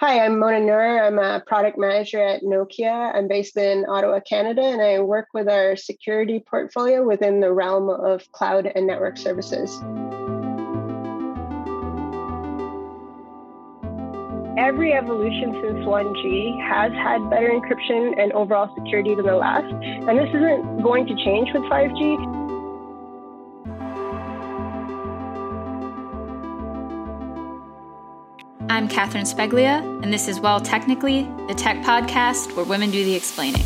Hi, I'm Mona Noor. I'm a product manager at Nokia. I'm based in Ottawa, Canada, and I work with our security portfolio within the realm of cloud and network services. Every evolution since 1G has had better encryption and overall security than the last, and this isn't going to change with 5G. I'm Catherine Speglia, and this is Well Technically, the tech podcast where women do the explaining.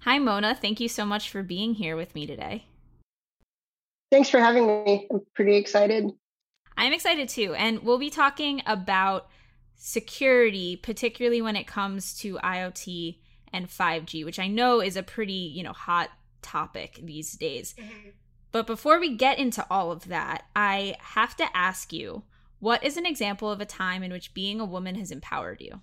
Hi, Mona. Thank you so much for being here with me today. Thanks for having me. I'm pretty excited. I'm excited too. And we'll be talking about security, particularly when it comes to IoT and 5G, which I know is a pretty, you know, hot topic these days. Mm-hmm. But before we get into all of that, I have to ask you what is an example of a time in which being a woman has empowered you?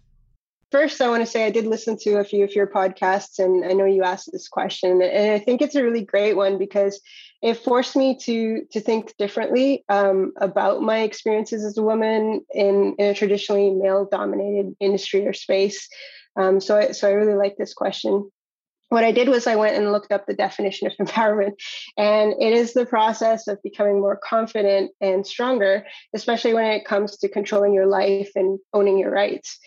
First, I want to say I did listen to a few of your podcasts, and I know you asked this question, and I think it's a really great one because it forced me to to think differently um, about my experiences as a woman in, in a traditionally male-dominated industry or space. Um, so, I, so I really like this question. What I did was I went and looked up the definition of empowerment, and it is the process of becoming more confident and stronger, especially when it comes to controlling your life and owning your rights.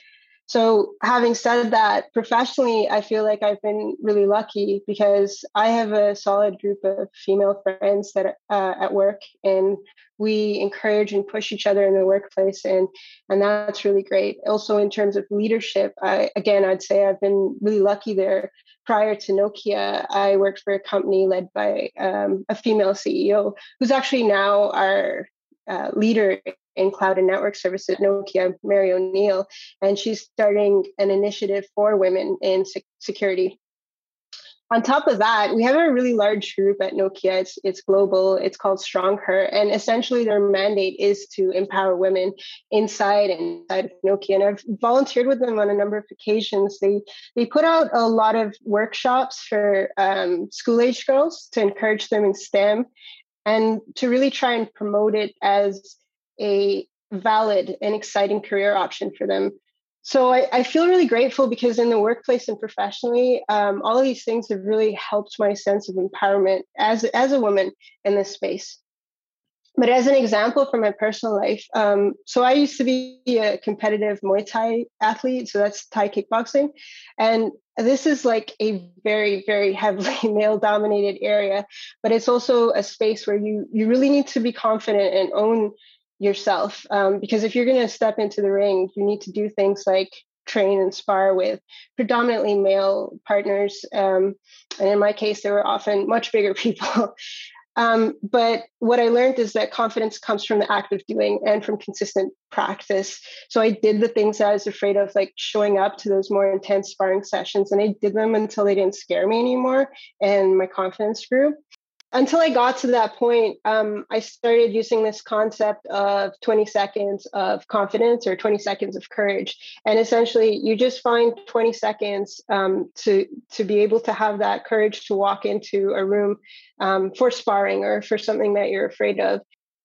So, having said that, professionally, I feel like I've been really lucky because I have a solid group of female friends that uh, at work, and we encourage and push each other in the workplace, and and that's really great. Also, in terms of leadership, I again, I'd say I've been really lucky there. Prior to Nokia, I worked for a company led by um, a female CEO, who's actually now our uh, leader in cloud and network services at Nokia, Mary O'Neill, and she's starting an initiative for women in security. On top of that, we have a really large group at Nokia. It's, it's global. It's called Strong Her, and essentially their mandate is to empower women inside and inside of Nokia. And I've volunteered with them on a number of occasions. They they put out a lot of workshops for um, school age girls to encourage them in STEM, and to really try and promote it as a valid and exciting career option for them. So I, I feel really grateful because in the workplace and professionally, um, all of these things have really helped my sense of empowerment as as a woman in this space. But as an example from my personal life, um, so I used to be a competitive Muay Thai athlete, so that's Thai kickboxing, and this is like a very very heavily male dominated area but it's also a space where you you really need to be confident and own yourself. Um, because if you're going to step into the ring, you need to do things like train and spar with predominantly male partners. Um, and in my case, they were often much bigger people. Um, but what I learned is that confidence comes from the act of doing and from consistent practice. So I did the things that I was afraid of, like showing up to those more intense sparring sessions, and I did them until they didn't scare me anymore, and my confidence grew until I got to that point, um, I started using this concept of 20 seconds of confidence or 20 seconds of courage. And essentially, you just find 20 seconds um, to, to be able to have that courage to walk into a room um, for sparring or for something that you're afraid of.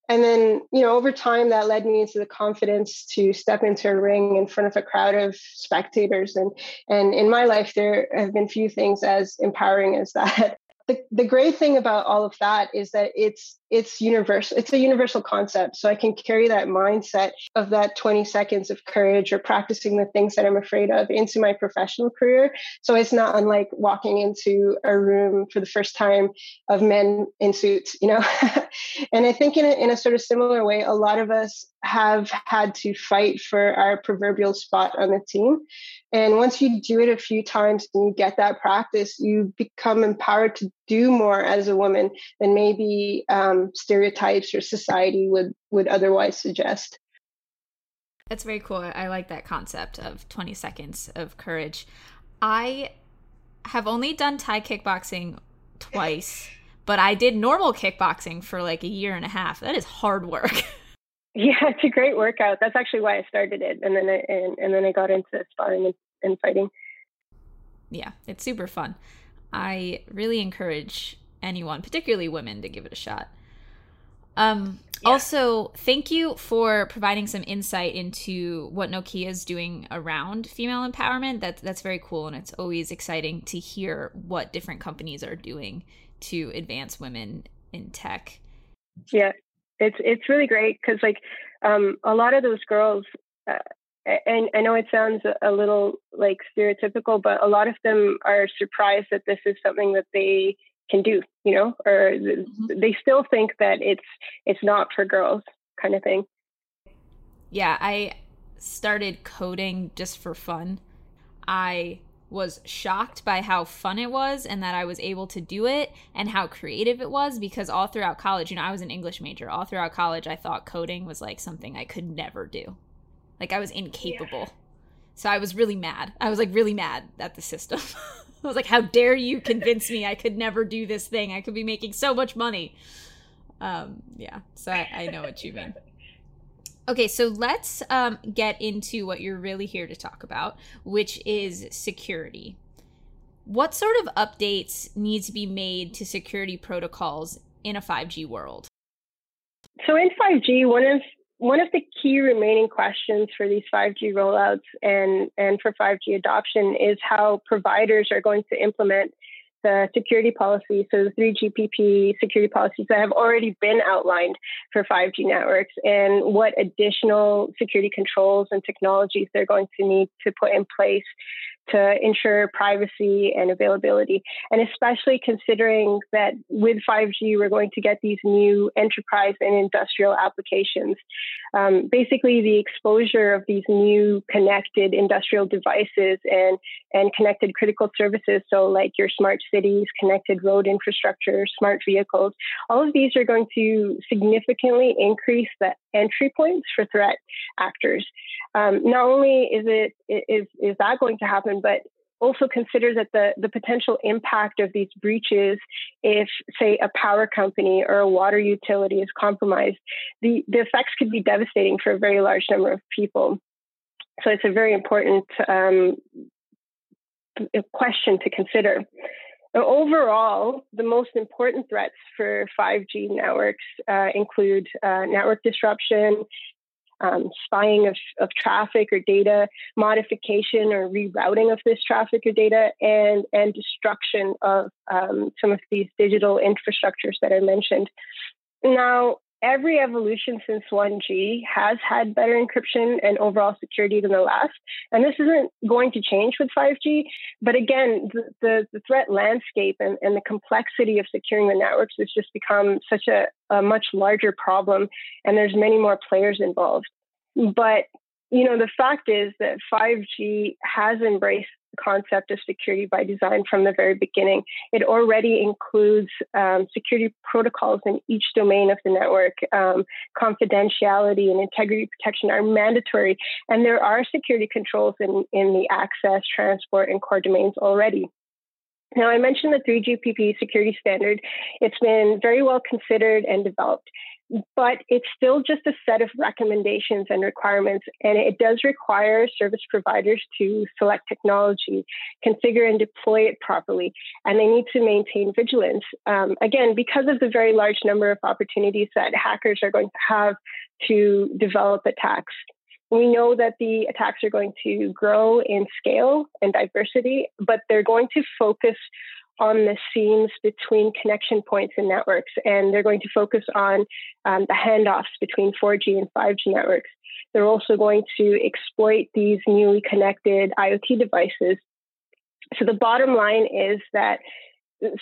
And then, you know, over time, that led me into the confidence to step into a ring in front of a crowd of spectators. And and in my life, there have been few things as empowering as that the, the great thing about all of that is that it's it's universal it's a universal concept. So i can carry that mindset of that 20 seconds of courage or practicing the things that i'm afraid of into my professional career. So it's not unlike walking into a room for the first time of men in suits you know? And i think in a, in a sort of similar way a lot of us have had to fight for our proverbial spot on the team and once you do it a few times and you get that practice you become empowered to do more as a woman than maybe um, stereotypes or society would would otherwise suggest. That's very cool. I like that concept of 20 seconds of courage. I have only done Thai kickboxing twice, but I did normal kickboxing for like a year and a half. That is hard work. Yeah, it's a great workout. That's actually why I started it, and then I, and, and then I got into sparring and, and fighting. Yeah, it's super fun. I really encourage anyone, particularly women, to give it a shot. Um, yeah. Also, thank you for providing some insight into what Nokia is doing around female empowerment. That, that's very cool, and it's always exciting to hear what different companies are doing to advance women in tech. Yeah, it's it's really great because like um, a lot of those girls, uh, and I know it sounds a little like stereotypical, but a lot of them are surprised that this is something that they can do, you know, or mm-hmm. they still think that it's it's not for girls kind of thing. Yeah, I started coding just for fun. I was shocked by how fun it was and that I was able to do it and how creative it was because all throughout college, you know, I was an English major. All throughout college, I thought coding was like something I could never do. Like I was incapable. Yeah. So I was really mad. I was like really mad at the system. I was like, how dare you convince me I could never do this thing? I could be making so much money. Um, yeah, so I, I know what you mean. Okay, so let's um, get into what you're really here to talk about, which is security. What sort of updates need to be made to security protocols in a 5G world? So in 5G, one of one of the key remaining questions for these 5G rollouts and, and for 5G adoption is how providers are going to implement the security policies, so the 3GPP security policies that have already been outlined for 5G networks, and what additional security controls and technologies they're going to need to put in place to ensure privacy and availability. And especially considering that with 5G, we're going to get these new enterprise and industrial applications. Um, basically, the exposure of these new connected industrial devices and, and connected critical services, so like your smart cities, connected road infrastructure, smart vehicles, all of these are going to significantly increase the entry points for threat actors. Um, not only is it is is that going to happen, but also consider that the, the potential impact of these breaches if say a power company or a water utility is compromised the, the effects could be devastating for a very large number of people so it's a very important um, question to consider overall, the most important threats for 5G networks uh, include uh, network disruption, um, spying of, of traffic or data, modification or rerouting of this traffic or data, and, and destruction of um, some of these digital infrastructures that I mentioned. Now, every evolution since 1G has had better encryption and overall security than the last. And this isn't going to change with 5G. But again, the, the, the threat landscape and, and the complexity of securing the networks has just become such a, a much larger problem. And there's many more players involved. But you know, the fact is that 5G has embraced concept of security by design from the very beginning. It already includes um, security protocols in each domain of the network. Um, confidentiality and integrity protection are mandatory, and there are security controls in, in the access, transport, and core domains already. Now, I mentioned the 3GPP security standard. It's been very well considered and developed but it's still just a set of recommendations and requirements. And it does require service providers to select technology, configure and deploy it properly, and they need to maintain vigilance. Um, again, because of the very large number of opportunities that hackers are going to have to develop attacks. We know that the attacks are going to grow in scale and diversity, but they're going to focus on the seams between connection points and networks, and they're going to focus on um, the handoffs between 4G and 5G networks. They're also going to exploit these newly connected IoT devices. So the bottom line is that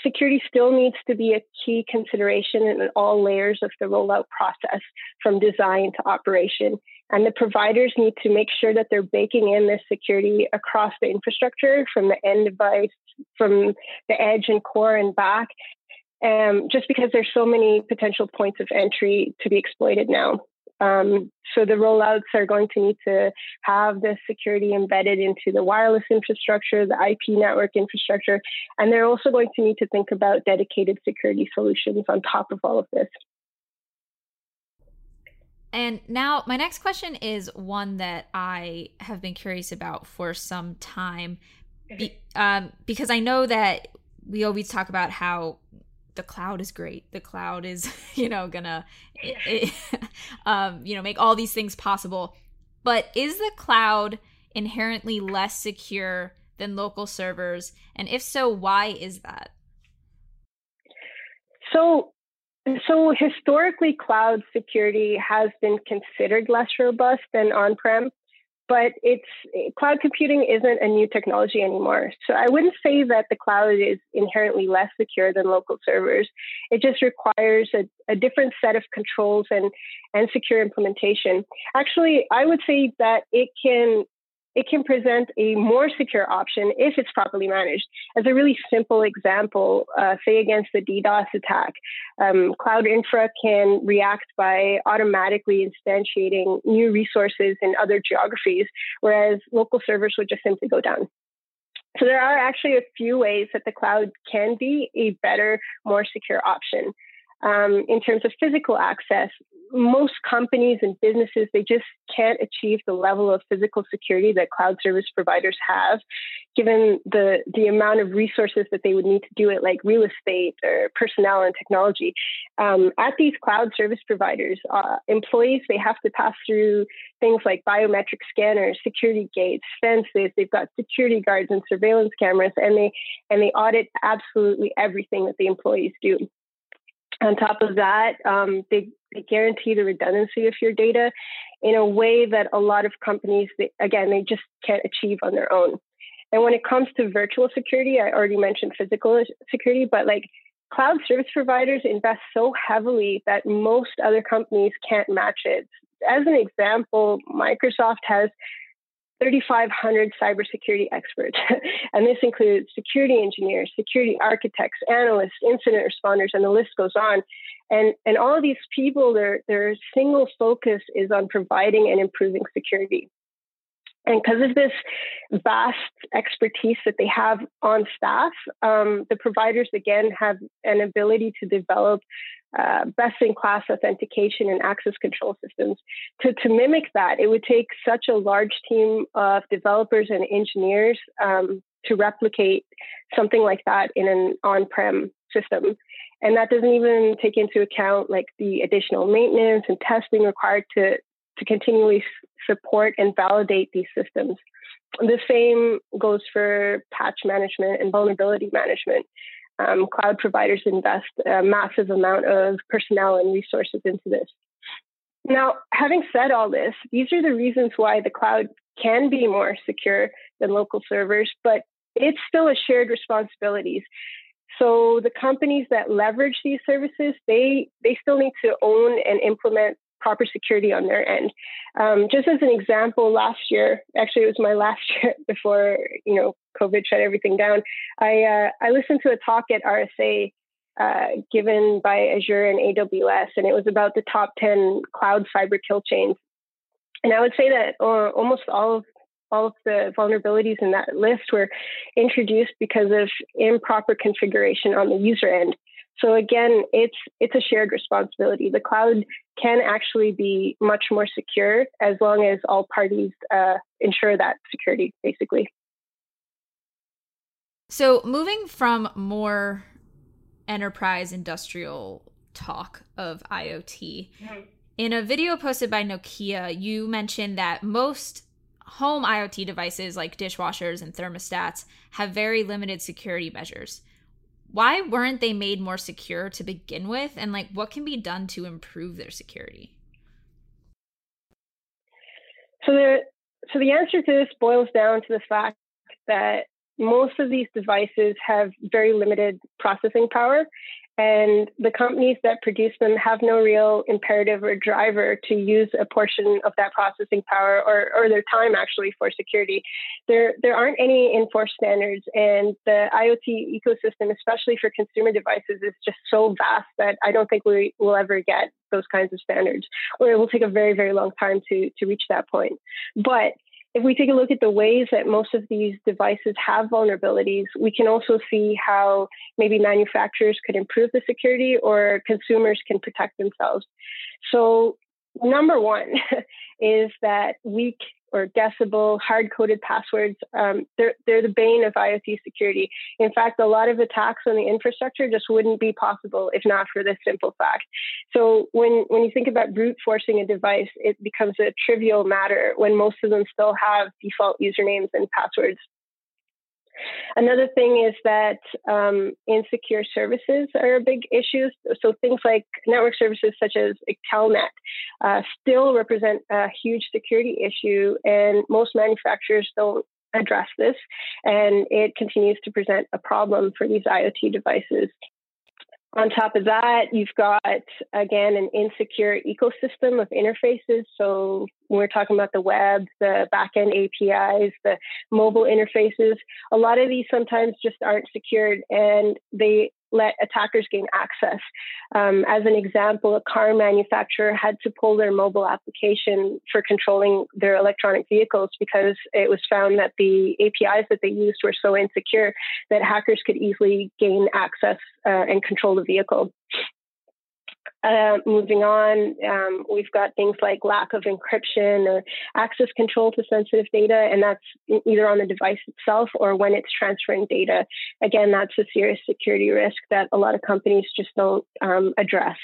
security still needs to be a key consideration in all layers of the rollout process, from design to operation. And the providers need to make sure that they're baking in this security across the infrastructure from the end device, from the edge and core and back, um, just because there's so many potential points of entry to be exploited now. Um, so the rollouts are going to need to have the security embedded into the wireless infrastructure, the IP network infrastructure, and they're also going to need to think about dedicated security solutions on top of all of this. And now, my next question is one that I have been curious about for some time, Be, um, because I know that we always talk about how the cloud is great. The cloud is, you know, gonna, it, um, you know, make all these things possible. But is the cloud inherently less secure than local servers? And if so, why is that? So, so historically, cloud security has been considered less robust than on-prem but it's cloud computing isn't a new technology anymore. So I wouldn't say that the cloud is inherently less secure than local servers. It just requires a, a different set of controls and and secure implementation. Actually, I would say that it can it can present a more secure option if it's properly managed. As a really simple example, uh, say against the DDoS attack, um, Cloud Infra can react by automatically instantiating new resources in other geographies, whereas local servers would just simply go down. So there are actually a few ways that the cloud can be a better, more secure option. Um, in terms of physical access, most companies and businesses they just can't achieve the level of physical security that cloud service providers have given the the amount of resources that they would need to do it like real estate or personnel and technology. Um, at these cloud service providers uh, employees they have to pass through things like biometric scanners security gates fences they've got security guards and surveillance cameras and they and they audit absolutely everything that the employees do on top of that, um, they, they guarantee the redundancy of your data in a way that a lot of companies, they, again, they just can't achieve on their own. And when it comes to virtual security, I already mentioned physical security, but like cloud service providers invest so heavily that most other companies can't match it. As an example, Microsoft has 3,500 cybersecurity experts. and this includes security engineers, security architects, analysts, incident responders, and the list goes on. And, and all these people, their, their single focus is on providing and improving security. And because of this vast expertise that they have on staff, um, the providers again have an ability to develop uh, best in class authentication and access control systems. To, to mimic that, it would take such a large team of developers and engineers um, to replicate something like that in an on prem system. And that doesn't even take into account like the additional maintenance and testing required to, to continually support and validate these systems. The same goes for patch management and vulnerability management um, cloud providers invest a massive amount of personnel and resources into this. Now, having said all this, these are the reasons why the cloud can be more secure than local servers, but it's still a shared responsibilities. So the companies that leverage these services, they they still need to own and implement proper security on their end. Um, just as an example, last year, actually it was my last year before you know COVID shut everything down. I uh, I listened to a talk at RSA uh, given by Azure and AWS, and it was about the top ten cloud cyber kill chains. And I would say that almost all of all of the vulnerabilities in that list were introduced because of improper configuration on the user end. So again, it's it's a shared responsibility. The cloud can actually be much more secure as long as all parties uh, ensure that security, basically. So moving from more enterprise industrial talk of IoT. Mm-hmm. In a video posted by Nokia, you mentioned that most home IoT devices like dishwashers and thermostats have very limited security measures why weren't they made more secure to begin with and like what can be done to improve their security so the so the answer to this boils down to the fact that most of these devices have very limited processing power and the companies that produce them have no real imperative or driver to use a portion of that processing power or, or their time actually for security. There, there aren't any enforced standards, and the IoT ecosystem, especially for consumer devices, is just so vast that I don't think we will ever get those kinds of standards, or it will take a very, very long time to, to reach that point. But if we take a look at the ways that most of these devices have vulnerabilities, we can also see how maybe manufacturers could improve the security or consumers can protect themselves. So, number one is that weak or guessable, hard coded passwords, um, they're, they're the bane of IoT security. In fact, a lot of attacks on the infrastructure just wouldn't be possible if not for this simple fact. So when, when you think about brute forcing a device, it becomes a trivial matter when most of them still have default usernames and passwords. Another thing is that um, insecure services are a big issue. So things like network services such as Telnet uh, still represent a huge security issue, and most manufacturers don't address this, and it continues to present a problem for these IoT devices. On top of that, you've got, again, an insecure ecosystem of interfaces. So we're talking about the web, the backend APIs, the mobile interfaces, a lot of these sometimes just aren't secured and they let attackers gain access. Um, as an example, a car manufacturer had to pull their mobile application for controlling their electronic vehicles because it was found that the APIs that they used were so insecure that hackers could easily gain access uh, and control the vehicle. Uh, moving on, um, we've got things like lack of encryption or access control to sensitive data, and that's either on the device itself or when it's transferring data. Again, that's a serious security risk that a lot of companies just don't um, address.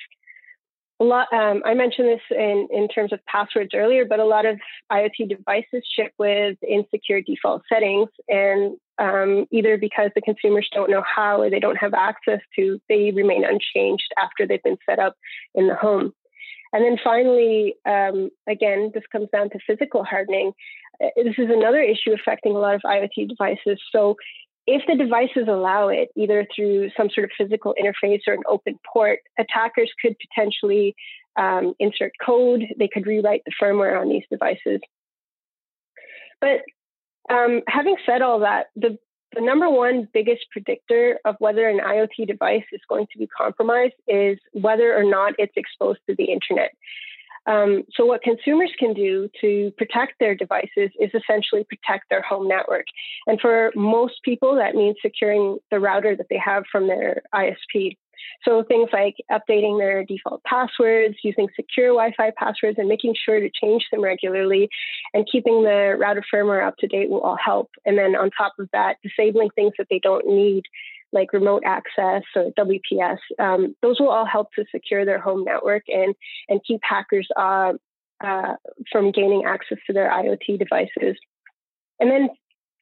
A lot, um, I mentioned this in, in terms of passwords earlier, but a lot of IoT devices ship with insecure default settings, and um, either because the consumers don't know how or they don't have access to, they remain unchanged after they've been set up in the home. And then finally, um, again, this comes down to physical hardening. Uh, this is another issue affecting a lot of IoT devices. So if the devices allow it, either through some sort of physical interface or an open port, attackers could potentially um, insert code. They could rewrite the firmware on these devices. But um, having said all that, the, the number one biggest predictor of whether an IoT device is going to be compromised is whether or not it's exposed to the internet. Um, so, what consumers can do to protect their devices is essentially protect their home network. And for most people, that means securing the router that they have from their ISP. So, things like updating their default passwords, using secure Wi Fi passwords, and making sure to change them regularly, and keeping the router firmware up to date will all help. And then, on top of that, disabling things that they don't need like remote access or WPS, um, those will all help to secure their home network and and keep hackers uh, uh, from gaining access to their IoT devices. And then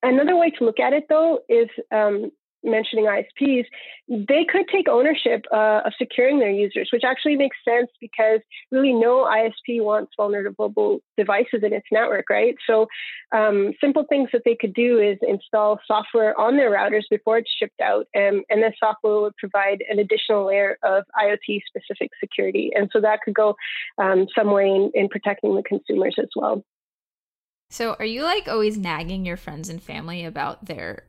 another way to look at it, though, is um, mentioning ISPs, they could take ownership uh, of securing their users, which actually makes sense because really no ISP wants vulnerable devices in its network, right? So, um, simple things that they could do is install software on their routers before it's shipped out, and, and this software would provide an additional layer of IoT specific security. And so that could go um, some way in, in protecting the consumers as well. So, are you like always nagging your friends and family about their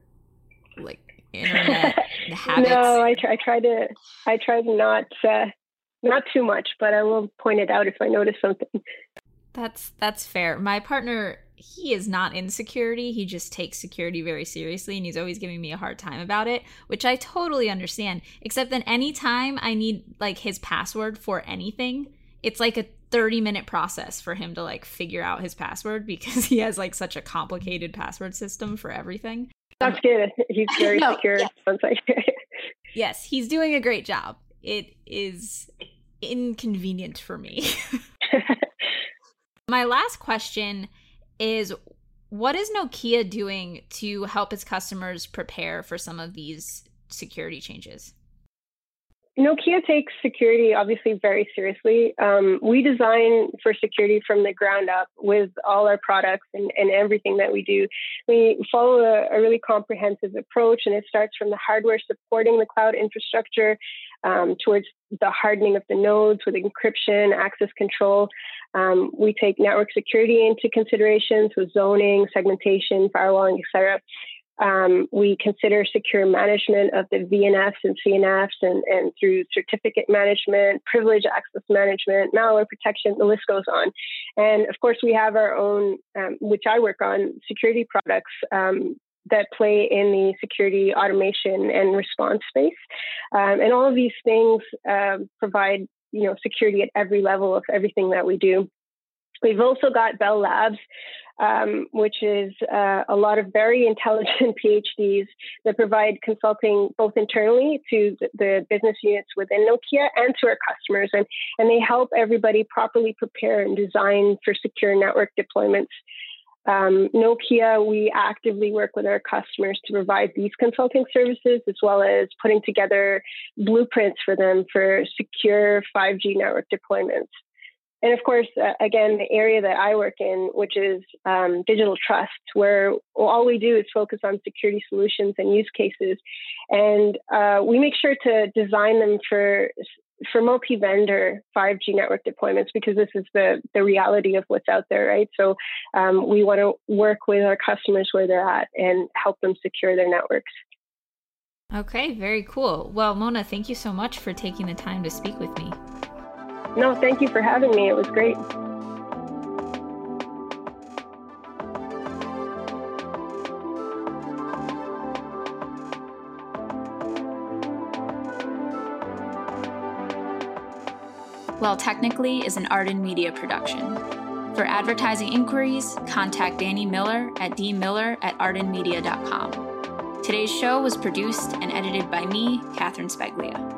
like internet habits? No, I try, I try to I try to not uh, not too much, but I will point it out if I notice something. That's that's fair. My partner, he is not in security. He just takes security very seriously and he's always giving me a hard time about it, which I totally understand. Except that anytime I need like his password for anything, it's like a 30 minute process for him to like figure out his password because he has like such a complicated password system for everything. That's good. He's very no, secure. Yes. yes, he's doing a great job. It is inconvenient for me. My last question is what is Nokia doing to help its customers prepare for some of these security changes? Nokia takes security obviously very seriously. Um, we design for security from the ground up with all our products and, and everything that we do. We follow a, a, really comprehensive approach, and it starts from the hardware supporting the cloud infrastructure um, towards the hardening of the nodes with encryption, access control. Um, we take network security into consideration, so zoning, segmentation, firewalling, etc. Um, we consider secure management of the VNFs and CNFs and, and through certificate management, privilege access management, malware protection, the list goes on. And of course, we have our own, um, which I work on, security products um, that play in the security automation and response space. Um, and all of these things uh, provide you know security at every level of everything that we do. We've also got Bell Labs, um, which is uh, a lot of very intelligent PhDs that provide consulting both internally to the, business units within Nokia and to our customers. And, and they help everybody properly prepare and design for secure network deployments. Um, Nokia, we actively work with our customers to provide these consulting services as well as putting together blueprints for them for secure 5G network deployments and of course, uh, again, the area that I work in, which is um, digital trust, where all we do is focus on security solutions and use cases, and uh, we make sure to design them for for multi-vendor 5G network deployments because this is the the reality of what's out there, right? So um, we want to work with our customers where they're at and help them secure their networks. Okay, very cool. Well, Mona, thank you so much for taking the time to speak with me. No, thank you for having me. It was great. Well Technically is an Arden Media production. For advertising inquiries, contact Danny Miller at dmiller at ardenmedia.com. Today's show was produced and edited by me, Catherine Spaglia.